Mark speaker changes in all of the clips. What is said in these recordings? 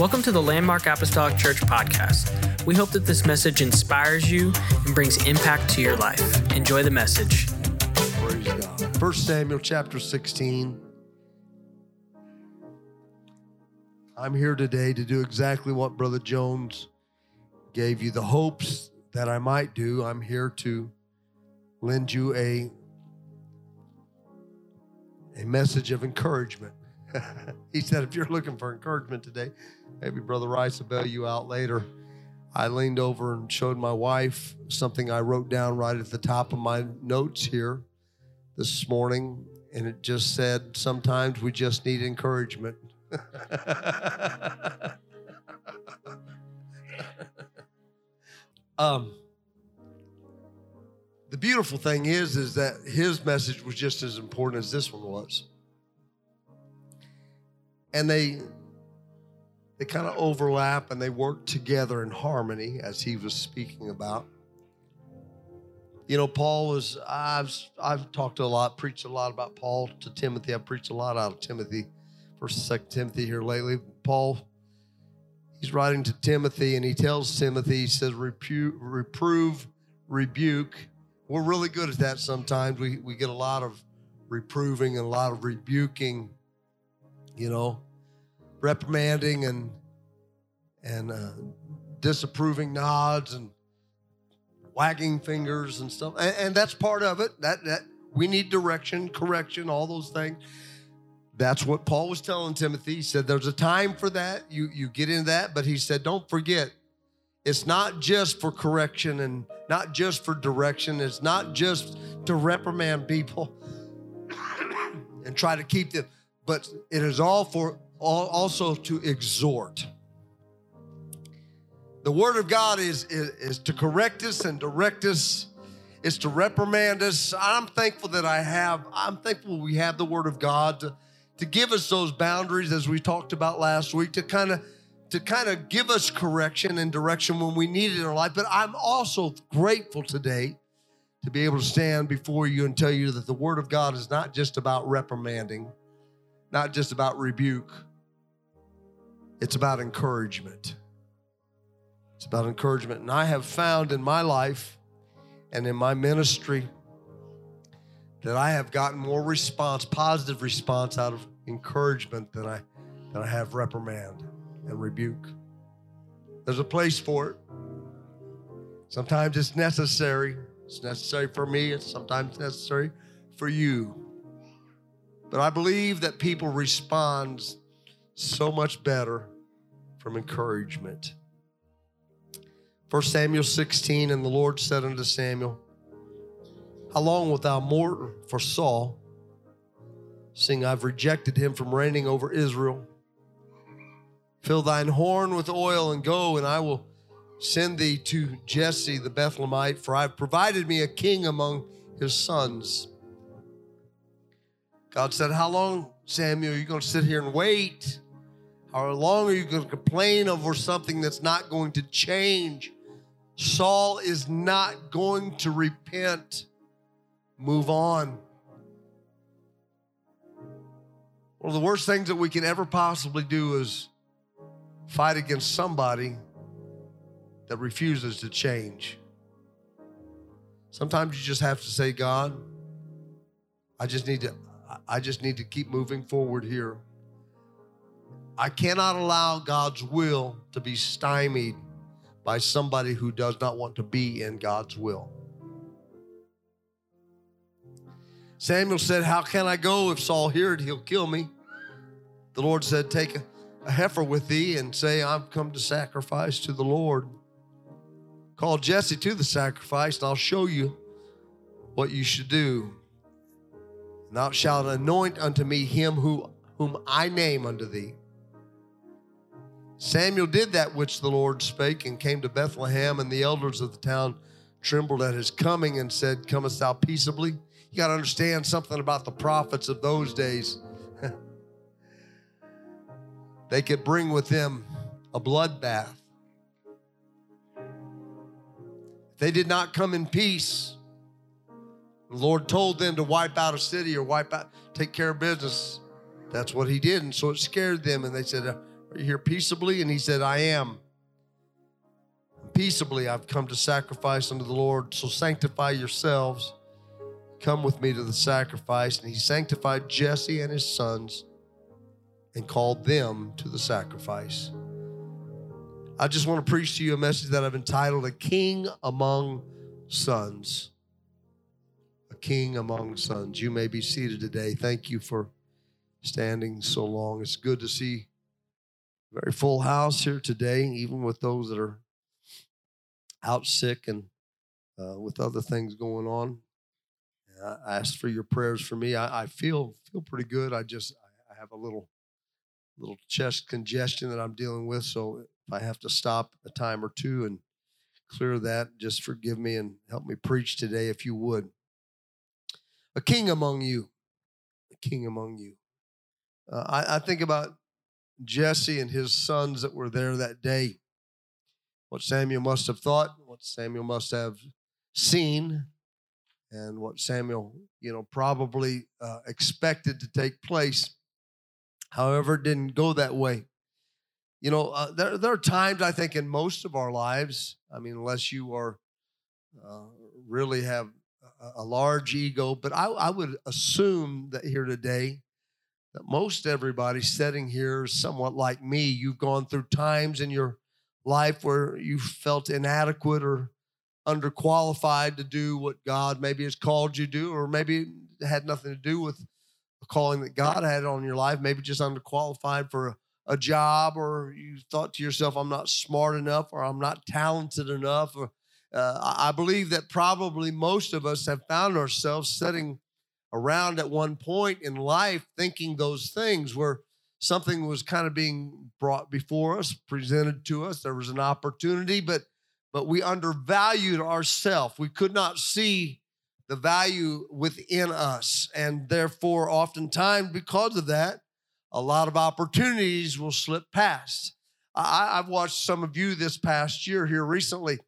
Speaker 1: Welcome to the Landmark Apostolic Church podcast. We hope that this message inspires you and brings impact to your life. Enjoy the message.
Speaker 2: Praise God. 1 Samuel chapter 16. I'm here today to do exactly what Brother Jones gave you the hopes that I might do. I'm here to lend you a, a message of encouragement. he said, if you're looking for encouragement today, maybe Brother Rice will bail you out later. I leaned over and showed my wife something I wrote down right at the top of my notes here this morning, and it just said, Sometimes we just need encouragement. um, the beautiful thing is, is that his message was just as important as this one was, and they they kind of overlap and they work together in harmony, as he was speaking about. You know, Paul was, I've, I've talked a lot, preached a lot about Paul to Timothy. I've preached a lot out of Timothy, First Second Timothy here lately. Paul, he's writing to Timothy and he tells Timothy, he says, reprove, rebuke. We're really good at that sometimes. We, we get a lot of reproving and a lot of rebuking, you know, reprimanding and, and uh, disapproving nods and wagging fingers and stuff. And, and that's part of it. That that we need direction, correction, all those things. That's what Paul was telling Timothy. He said there's a time for that. You you get into that, but he said don't forget it's not just for correction and not just for direction. It's not just to reprimand people and try to keep them, but it is all for all, also to exhort. The word of God is, is, is to correct us and direct us. It's to reprimand us. I'm thankful that I have, I'm thankful we have the word of God to, to give us those boundaries as we talked about last week, to kind of to kind of give us correction and direction when we need it in our life. But I'm also grateful today to be able to stand before you and tell you that the word of God is not just about reprimanding, not just about rebuke. It's about encouragement. It's about encouragement. And I have found in my life and in my ministry that I have gotten more response, positive response out of encouragement than I than I have reprimand and rebuke. There's a place for it. Sometimes it's necessary. It's necessary for me, it's sometimes necessary for you. But I believe that people respond so much better from encouragement. 1 Samuel 16, and the Lord said unto Samuel, How long wilt thou mourn for Saul, seeing I've rejected him from reigning over Israel? Fill thine horn with oil and go, and I will send thee to Jesse the Bethlehemite, for I've provided me a king among his sons. God said, How long, Samuel, are you going to sit here and wait? How long are you going to complain over something that's not going to change? Saul is not going to repent. Move on. One of the worst things that we can ever possibly do is fight against somebody that refuses to change. Sometimes you just have to say, God, I just need to I just need to keep moving forward here. I cannot allow God's will to be stymied by somebody who does not want to be in God's will. Samuel said, How can I go? If Saul hear it, he'll kill me. The Lord said, Take a, a heifer with thee and say, I've come to sacrifice to the Lord. Call Jesse to the sacrifice, and I'll show you what you should do. Thou shalt anoint unto me him who, whom I name unto thee. Samuel did that which the Lord spake and came to Bethlehem, and the elders of the town trembled at his coming and said, Comest thou peaceably? You got to understand something about the prophets of those days. they could bring with them a bloodbath. They did not come in peace. The Lord told them to wipe out a city or wipe out, take care of business. That's what He did. And so it scared them. And they said, Are you here peaceably? And he said, I am. Peaceably, I've come to sacrifice unto the Lord. So sanctify yourselves. Come with me to the sacrifice. And he sanctified Jesse and his sons and called them to the sacrifice. I just want to preach to you a message that I've entitled A King Among Sons. King Among Sons. You may be seated today. Thank you for standing so long. It's good to see a very full house here today, even with those that are out sick and uh, with other things going on. I asked for your prayers for me. I, I feel feel pretty good. I just I have a little little chest congestion that I'm dealing with. So if I have to stop a time or two and clear that, just forgive me and help me preach today if you would. A king among you, a king among you. Uh, I, I think about Jesse and his sons that were there that day. What Samuel must have thought, what Samuel must have seen, and what Samuel, you know, probably uh, expected to take place. However, didn't go that way. You know, uh, there, there are times I think in most of our lives, I mean, unless you are uh, really have a, large ego, but I, I would assume that here today, that most everybody sitting here is somewhat like me. You've gone through times in your life where you felt inadequate or underqualified to do what God maybe has called you to do, or maybe it had nothing to do with a calling that God had on your life, maybe just underqualified for a, a job, or you thought to yourself, I'm not smart enough, or I'm not talented enough. Or, uh, I believe that probably most of us have found ourselves sitting around at one point in life thinking those things where something was kind of being brought before us, presented to us. There was an opportunity, but but we undervalued ourselves. We could not see the value within us. And therefore, oftentimes, because of that, a lot of opportunities will slip past. I, have watched some of you this past year here recently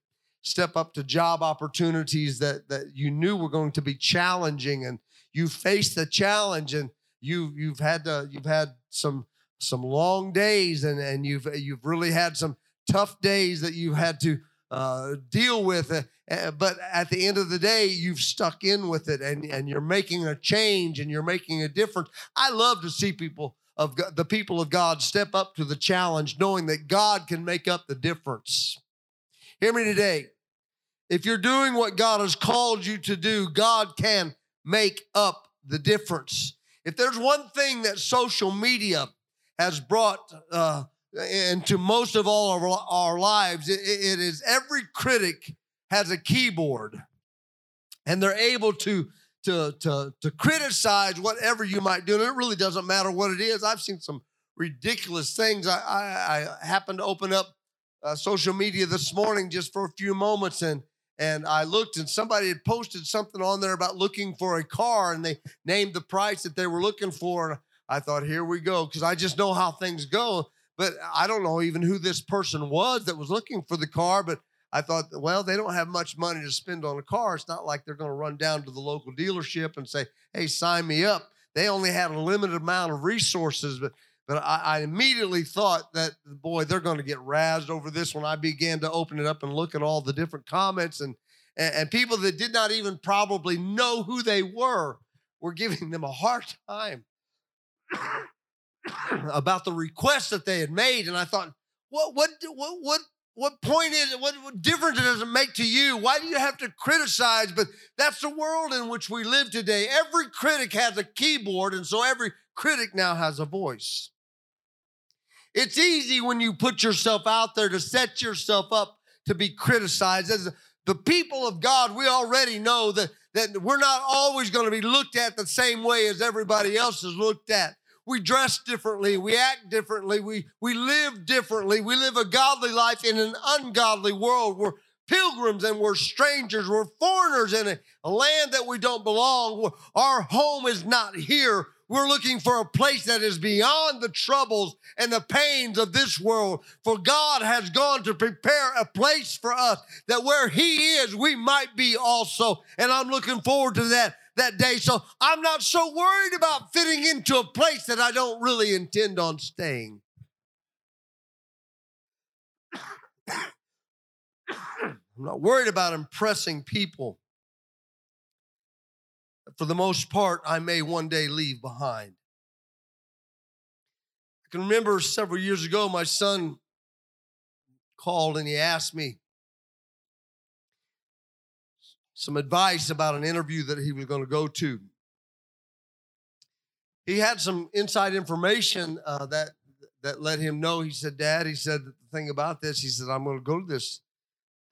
Speaker 2: step up to job opportunities that, that you knew were going to be challenging and you faced the challenge and you you've had to you've had some some long days and and you've you've really had some tough days that you've had to uh, deal with it. Uh, but at the end of the day, you've stuck in with it and, and you're making a change and you're making a difference. I love to see people of God, the people of God step up to the challenge, knowing that God can make up the difference. Hear me today. If you're doing what God has called you to do, God can make up the difference. If there's one thing that social media has brought uh, into most of all of our lives, it, it is every critic has a keyboard and they're able to, to, to, to criticize whatever you might do. And it really doesn't matter what it is. I've seen some ridiculous things. I, I, I happened to open up uh, social media this morning just for a few moments and and I looked and somebody had posted something on there about looking for a car and they named the price that they were looking for. And I thought, here we go, because I just know how things go. But I don't know even who this person was that was looking for the car. But I thought, well, they don't have much money to spend on a car. It's not like they're going to run down to the local dealership and say, hey, sign me up. They only had a limited amount of resources, but but I, I, immediately thought that, boy, they're going to get razzed over this when I began to open it up and look at all the different comments and, and, and people that did not even probably know who they were were giving them a hard time about the request that they had made. And I thought, what, what, what, what, what point is it? What, what difference does it make to you? Why do you have to criticize? But that's the world in which we live today. Every critic has a keyboard, and so every critic now has a voice. It's easy when you put yourself out there to set yourself up to be criticized. As the people of God, we already know that, that we're not always going to be looked at the same way as everybody else is looked at. We dress differently, we act differently, we, we live differently. We live a godly life in an ungodly world. We're pilgrims and we're strangers, we're foreigners in a, a land that we don't belong. Our home is not here. We're looking for a place that is beyond the troubles and the pains of this world. For God has gone to prepare a place for us that where He is, we might be also. And I'm looking forward to that that day. So I'm not so worried about fitting into a place that I don't really intend on staying. I'm not worried about impressing people. For the most part, I may one day leave behind. I can remember several years ago, my son called and he asked me some advice about an interview that he was going to go to. He had some inside information uh, that that let him know. He said, "Dad," he said, "the thing about this," he said, "I'm going to go to this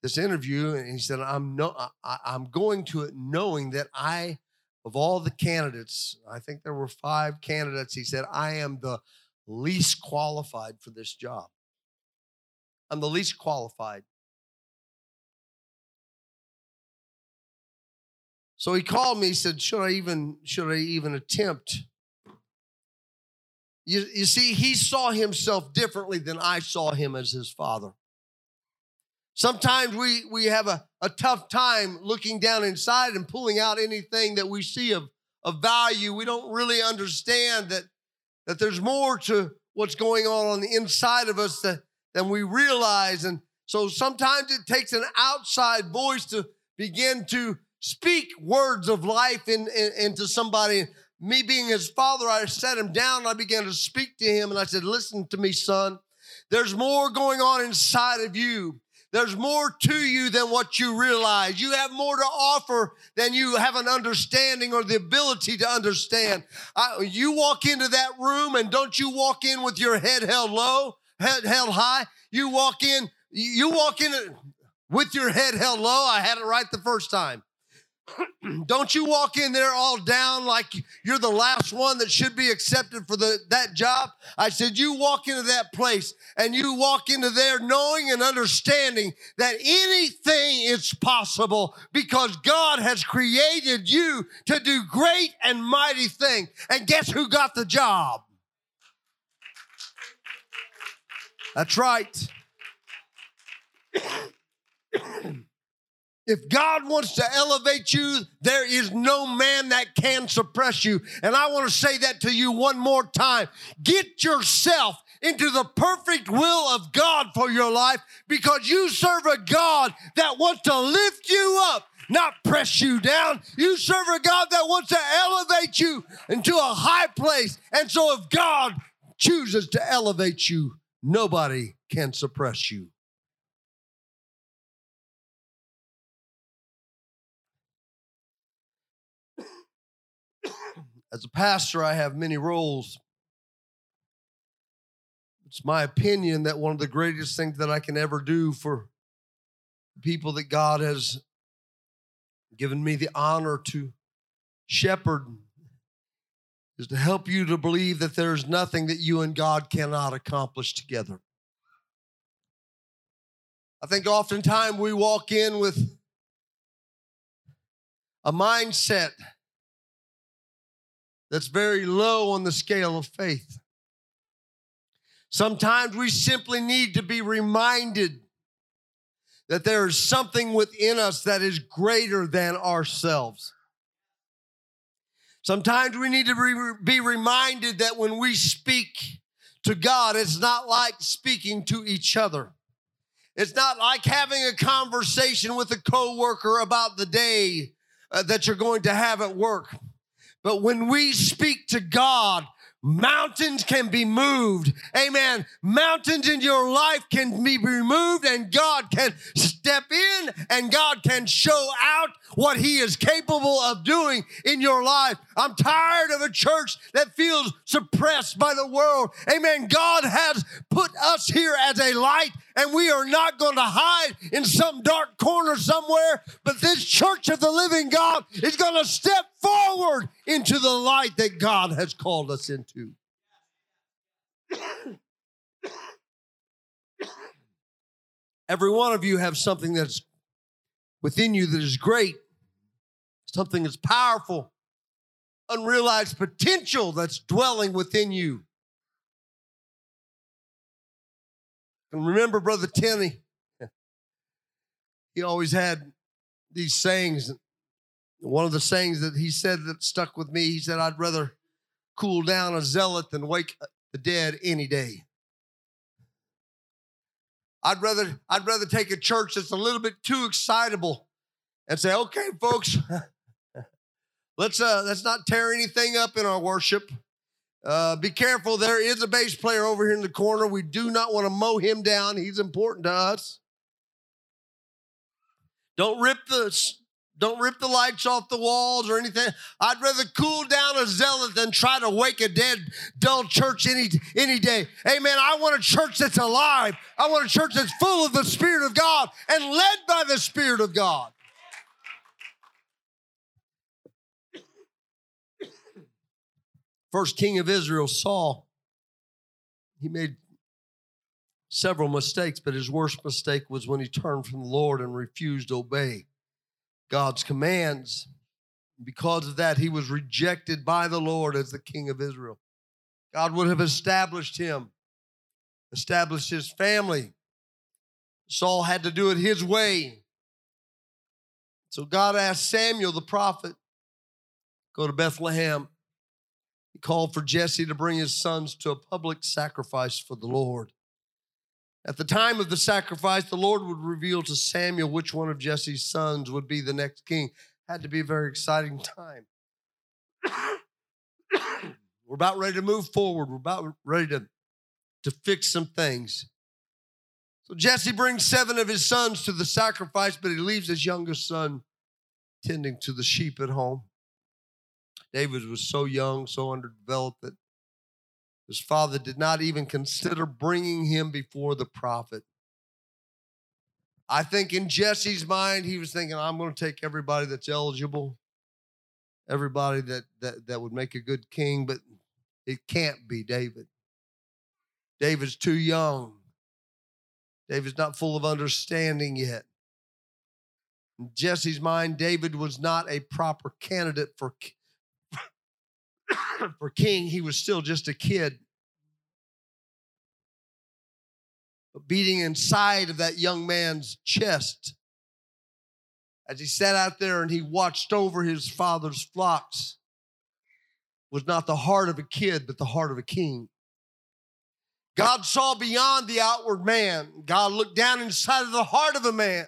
Speaker 2: this interview," and he said, "I'm no, I, I'm going to it knowing that I, of all the candidates, I think there were five candidates. He said, I am the least qualified for this job. I'm the least qualified." So he called me. He said, "Should I even should I even attempt?" You, you see, he saw himself differently than I saw him as his father. Sometimes we, we have a, a tough time looking down inside and pulling out anything that we see of, of value. We don't really understand that, that there's more to what's going on on the inside of us that, than we realize. And so sometimes it takes an outside voice to begin to speak words of life in, in, into somebody me being his father, I sat him down and I began to speak to him and I said, Listen to me, son. There's more going on inside of you. There's more to you than what you realize. You have more to offer than you have an understanding or the ability to understand. I, you walk into that room and don't you walk in with your head held low, head held high. You walk in, you walk in with your head held low. I had it right the first time. Don't you walk in there all down like you're the last one that should be accepted for the, that job. I said, you walk into that place and you walk into there knowing and understanding that anything is possible because God has created you to do great and mighty things. And guess who got the job? That's right. If God wants to elevate you, there is no man that can suppress you. And I want to say that to you one more time. Get yourself into the perfect will of God for your life because you serve a God that wants to lift you up, not press you down. You serve a God that wants to elevate you into a high place. And so if God chooses to elevate you, nobody can suppress you. As a pastor, I have many roles. It's my opinion that one of the greatest things that I can ever do for people that God has given me the honor to shepherd is to help you to believe that there's nothing that you and God cannot accomplish together. I think oftentimes we walk in with a mindset that's very low on the scale of faith. Sometimes we simply need to be reminded that there is something within us that is greater than ourselves. Sometimes we need to be reminded that when we speak to God, it's not like speaking to each other. It's not like having a conversation with a coworker about the day uh, that you're going to have at work. But when we speak to God, mountains can be moved. Amen. Mountains in your life can be removed and God can step in and God can show out what he is capable of doing in your life. I'm tired of a church that feels suppressed by the world. Amen. God has put us here as a light and we are not going to hide in some dark corner somewhere, but this church of the living God is going to step forward into the light that God has called us into. Every one of you have something that's within you that is great, something that's powerful, unrealized potential that's dwelling within you. And remember, Brother Tenney, he always had these sayings. One of the sayings that he said that stuck with me, he said, I'd rather cool down a zealot than wake the dead any day. I'd rather I'd rather take a church that's a little bit too excitable and say, okay, folks, let's uh let's not tear anything up in our worship. Uh, be careful. There is a bass player over here in the corner. We do not want to mow him down. He's important to us. Don't rip the don't rip the lights off the walls or anything. I'd rather cool down a zealot than try to wake a dead, dull church any, any day. Amen. I want a church that's alive. I want a church that's full of the Spirit of God and led by the Spirit of God. First king of Israel, Saul, he made several mistakes, but his worst mistake was when he turned from the Lord and refused to obey God's commands. Because of that, he was rejected by the Lord as the king of Israel. God would have established him, established his family. Saul had to do it his way. So God asked Samuel the prophet, go to Bethlehem. He called for Jesse to bring his sons to a public sacrifice for the Lord. At the time of the sacrifice, the Lord would reveal to Samuel which one of Jesse's sons would be the next king. Had to be a very exciting time. We're about ready to move forward. We're about ready to, to fix some things. So Jesse brings seven of his sons to the sacrifice, but he leaves his youngest son tending to the sheep at home. David was so young, so underdeveloped that his father did not even consider bringing him before the prophet. I think in Jesse's mind, he was thinking, I'm going to take everybody that's eligible, everybody that, that, that would make a good king, but it can't be David. David's too young. David's not full of understanding yet. In Jesse's mind, David was not a proper candidate for, for king, he was still just a kid. But beating inside of that young man's chest as he sat out there and he watched over his father's flocks was not the heart of a kid, but the heart of a king. God saw beyond the outward man. God looked down inside of the heart of a man.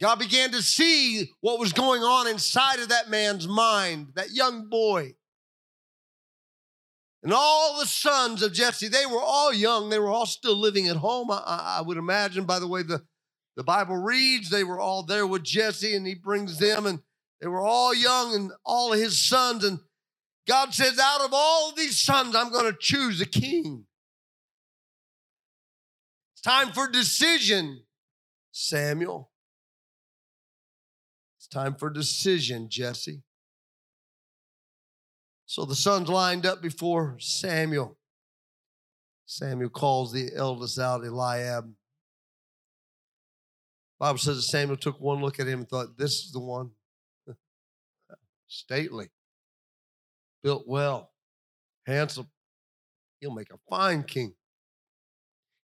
Speaker 2: God began to see what was going on inside of that man's mind, that young boy. And all the sons of Jesse, they were all young. They were all still living at home. I, I, would imagine, by the way the, the Bible reads, they were all there with Jesse and he brings them, and they were all young and all of his sons. And God says, out of all these sons, I'm going to choose a king. It's time for decision, Samuel. It's time for decision, Jesse. So the sons lined up before Samuel. Samuel calls the eldest out, Eliab. Bible says that Samuel took one look at him and thought, this is the one. Stately, built well, handsome. He'll make a fine king.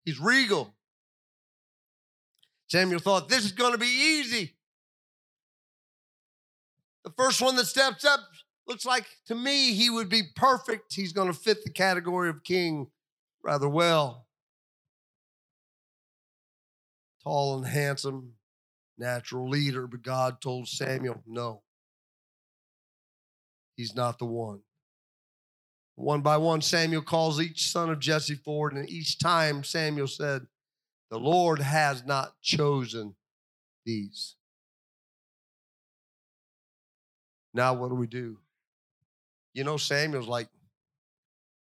Speaker 2: He's regal. Samuel thought, this is going to be easy. The first one that steps up looks like to me he would be perfect. He's going to fit the category of king rather well. Tall and handsome, natural leader, but God told Samuel, no, he's not the one. One by one, Samuel calls each son of Jesse forward, and each time Samuel said, The Lord has not chosen these. Now, what do we do? You know, Samuel's like,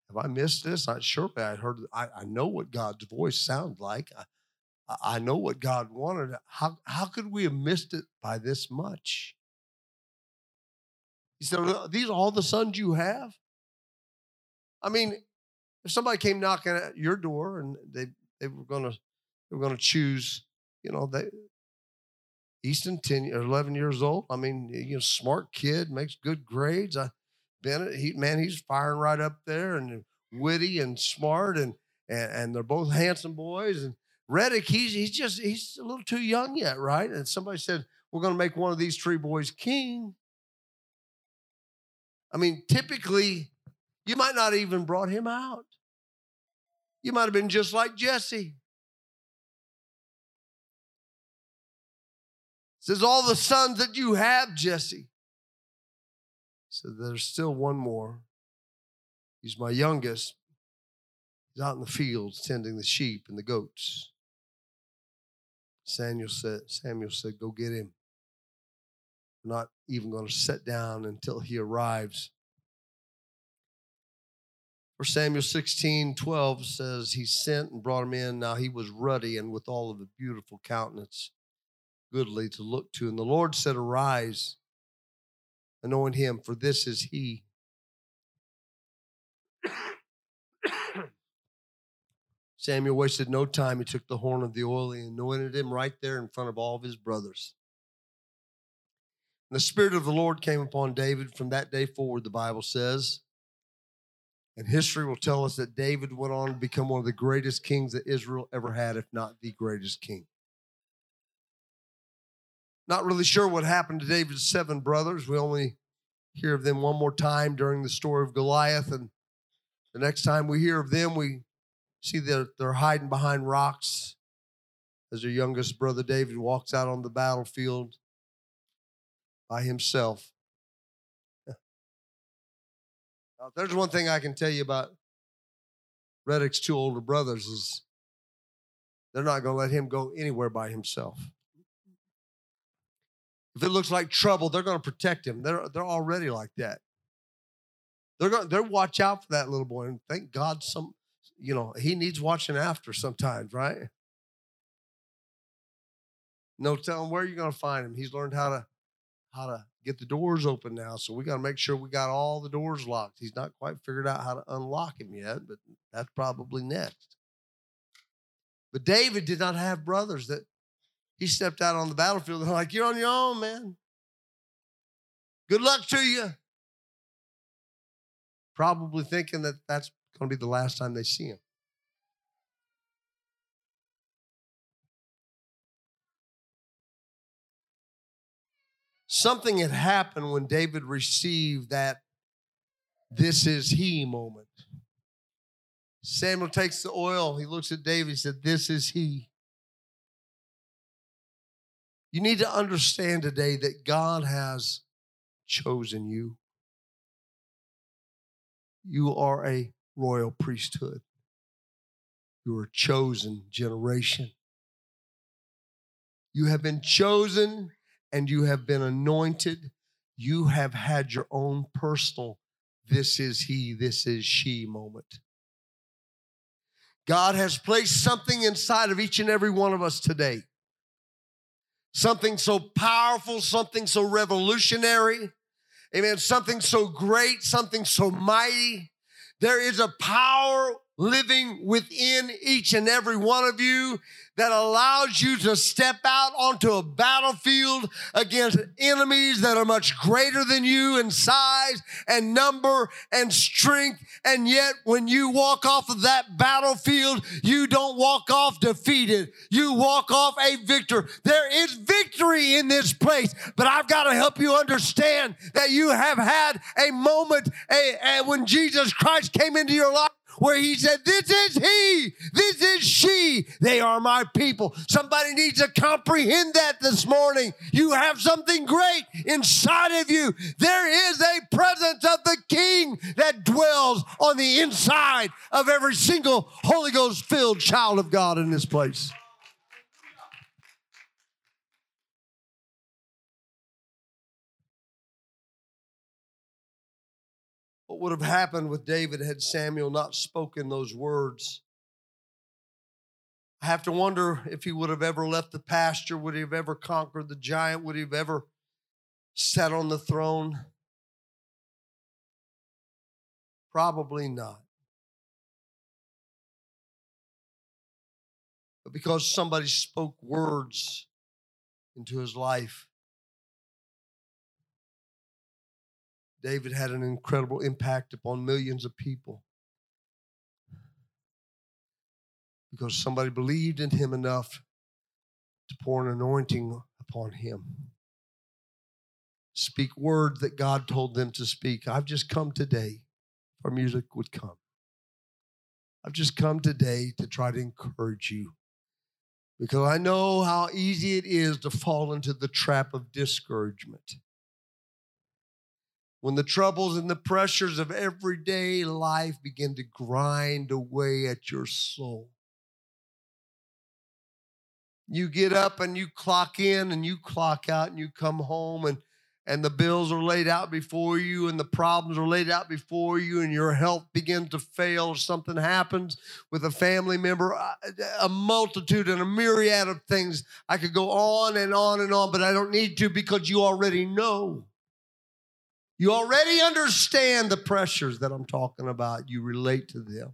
Speaker 2: have I missed this? I surely I heard. I, I know what God's voice sounds like. I, I know what God wanted. How how could we have missed it by this much? He said, "These are all the sons you have." I mean, if somebody came knocking at your door and they they were gonna they were gonna choose, you know, they Easton, 10 or 11 years old. I mean, you know, smart kid, makes good grades. I, Bennett, he man, he's firing right up there and witty and smart and and, and they're both handsome boys. And Reddick, he's he's just he's a little too young yet, right? And somebody said, We're gonna make one of these three boys king. I mean, typically, you might not even brought him out. You might have been just like Jesse. Says all the sons that you have, Jesse Said, There's still one more. He's my youngest. He's out in the fields tending the sheep and the goats. Samuel said, Samuel said, Go get him. We're not even going to sit down until he arrives. For Samuel 16, 12 says, He sent and brought him in. Now he was ruddy and with all of a beautiful countenance, goodly to look to. And the Lord said, Arise, anoint him, for this is he. Samuel wasted no time. He took the horn of the oil and anointed him right there in front of all of his brothers. And the Spirit of the Lord came upon David from that day forward, the Bible says. And history will tell us that David went on to become one of the greatest kings that Israel ever had, if not the greatest king. Not really sure what happened to David's seven brothers. We only hear of them one more time during the story of Goliath. And the next time we hear of them, we see that they're hiding behind rocks as their youngest brother David walks out on the battlefield by himself. Now, there's one thing I can tell you about Reddick's two older brothers is they're not going to let him go anywhere by himself. If it looks like trouble, they're going to protect him. They're, they're already like that. They're going they're watch out for that little boy. And thank God some, you know, he needs watching after sometimes, right? No telling where you're going to find him. He's learned how to how to get the doors open now. So we got to make sure we got all the doors locked. He's not quite figured out how to unlock him yet, but that's probably next. But David did not have brothers that he stepped out on the battlefield. They're like, You're on your own, man. Good luck to you. Probably thinking that that's going to be the last time they see him. Something had happened when David received that this is he moment. Samuel takes the oil, he looks at David, he said, This is he. You need to understand today that God has chosen you. You are a royal priesthood. You are a chosen generation. You have been chosen and you have been anointed. You have had your own personal, this is he, this is she moment. God has placed something inside of each and every one of us today. Something so powerful, something so revolutionary. Amen. Something so great, something so mighty. There is a power living within each and every one of you that allows you to step out onto a battlefield against enemies that are much greater than you in size and number and strength. And yet, when you walk off of that battlefield, you don't walk off defeated. You walk off a victor. There is victory in this place, but I've got to help you understand that you have had a moment a, a, when Jesus Christ came into your life where he said, This is he, this is she, they are my people. Somebody needs to comprehend that this morning. You have something great inside of you. There is a presence of the King that dwells on the inside of every single Holy Ghost filled child of God in this place. What would have happened with David had Samuel not spoken those words? I have to wonder if he would have ever left the pasture. Would he have ever conquered the giant? Would he have ever sat on the throne? Probably not. But because somebody spoke words into his life, David had an incredible impact upon millions of people because somebody believed in him enough to pour an anointing upon him. Speak words that God told them to speak. I've just come today, for music would come. I've just come today to try to encourage you Because I know how easy it is to fall into the trap of discouragement. When the troubles and the pressures of everyday life begin to grind away at your soul. You get up and you clock in and you clock out and you come home and and the bills are laid out before you and the problems are laid out before you and your health begins to fail or something happens with a family member uh, a multitude and a myriad of things i could go on and on and on but i don't need to because you already know you already understand the pressures that i'm talking about you relate to them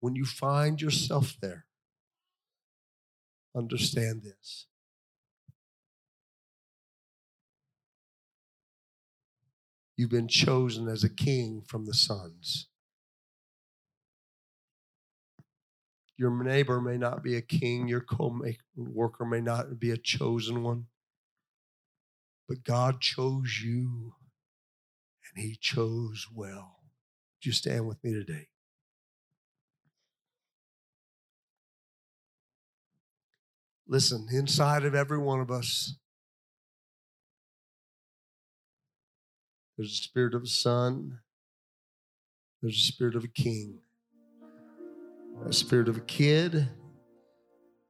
Speaker 2: when you find yourself there understand this. You've been chosen as a king from the sons. Your neighbor may not be a king, your co worker may not be a chosen one, but God chose you and He chose well. Would you stand with me today? Listen, inside of every one of us, there's a spirit of a son, there's a spirit of a king, a spirit of a kid,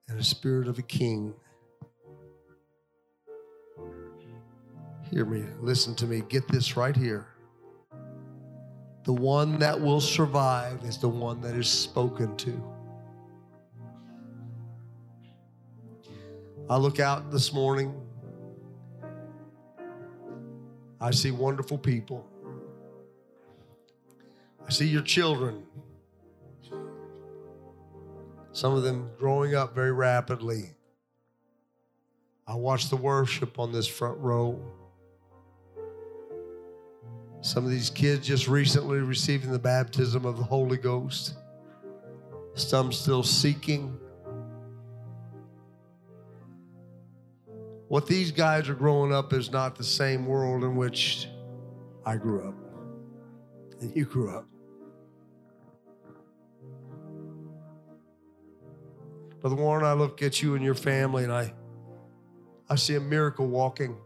Speaker 2: and a spirit of a king. Hear me, listen to me, get this right here. The one that will survive is the one that is spoken to. I look out this morning. I see wonderful people. I see your children. Some of them growing up very rapidly. I watch the worship on this front row. Some of these kids just recently receiving the baptism of the Holy Ghost. Some still seeking. What these guys are growing up is not the same world in which I grew up and you grew up. Brother Warren, I look at you and your family and I, I see a miracle walking.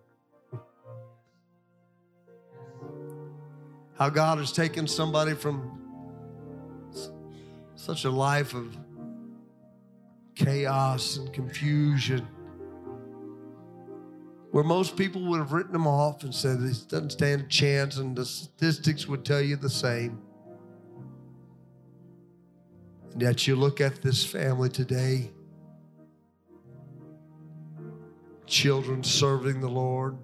Speaker 2: How God has taken somebody from such a life of chaos and confusion where most people would have written him off and said he doesn't stand a chance, and the statistics would tell you the same. And yet you look at this family today. Children serving the Lord,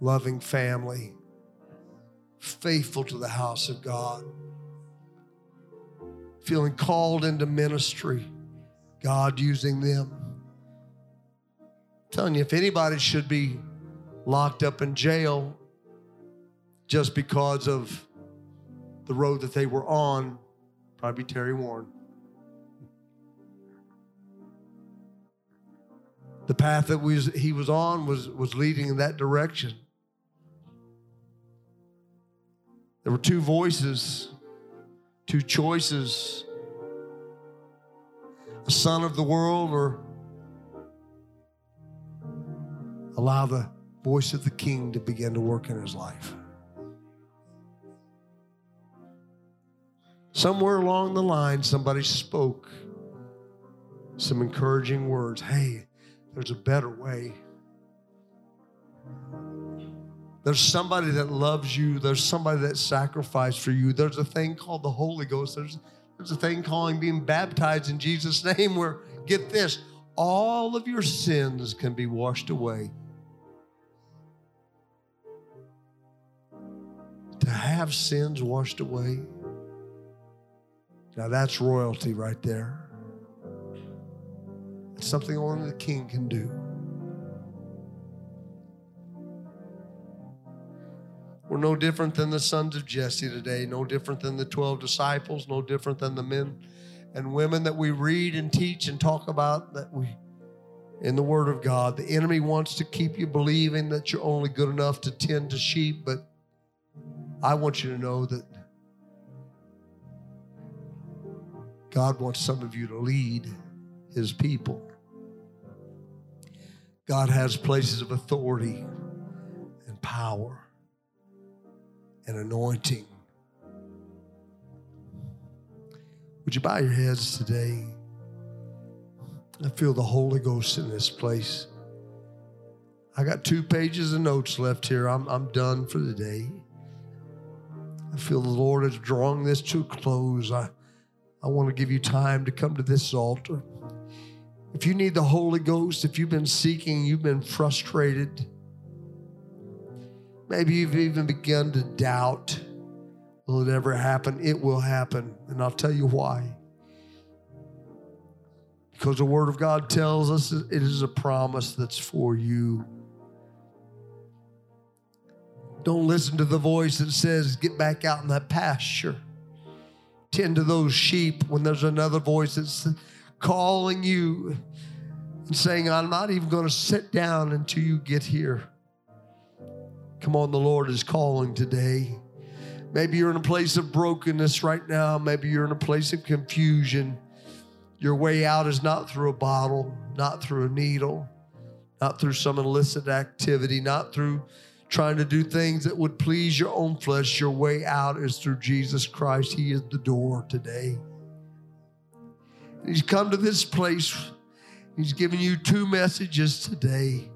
Speaker 2: loving family, faithful to the house of God, feeling called into ministry, God using them. Telling you, if anybody should be locked up in jail just because of the road that they were on, probably Terry Warren. The path that was, he was on was, was leading in that direction. There were two voices, two choices a son of the world or allow the voice of the king to begin to work in his life. Somewhere along the line, somebody spoke some encouraging words. Hey, there's a better way. There's somebody that loves you. There's somebody that sacrificed for you. There's a thing called the Holy Ghost. There's, there's a thing calling being baptized in Jesus' name where, get this, all of your sins can be washed away to have sins washed away. Now that's royalty right there. It's something only the king can do. We're no different than the sons of Jesse today, no different than the 12 disciples, no different than the men and women that we read and teach and talk about that we in the word of God. The enemy wants to keep you believing that you're only good enough to tend to sheep, but I want you to know that God wants some of you to lead his people. God has places of authority and power and anointing. Would you bow your heads today? I feel the Holy Ghost in this place. I got two pages of notes left here. I'm, I'm done for the day. I feel the Lord is drawing this to a close. I, I want to give you time to come to this altar. If you need the Holy Ghost, if you've been seeking, you've been frustrated, maybe you've even begun to doubt, will it ever happen? It will happen. And I'll tell you why. Because the Word of God tells us it is a promise that's for you. Don't listen to the voice that says, get back out in that pasture. Tend to those sheep when there's another voice that's calling you and saying, I'm not even going to sit down until you get here. Come on, the Lord is calling today. Maybe you're in a place of brokenness right now. Maybe you're in a place of confusion. Your way out is not through a bottle, not through a needle, not through some illicit activity, not through trying to do things that would please your own flesh. Your way out is through Jesus Christ. He is the door today. He's come to this place. He's given you two messages today.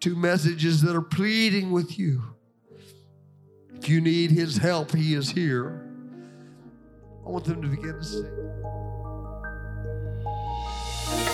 Speaker 2: Two messages that are pleading with you. If you need his help, he is here. I want them to begin to sing.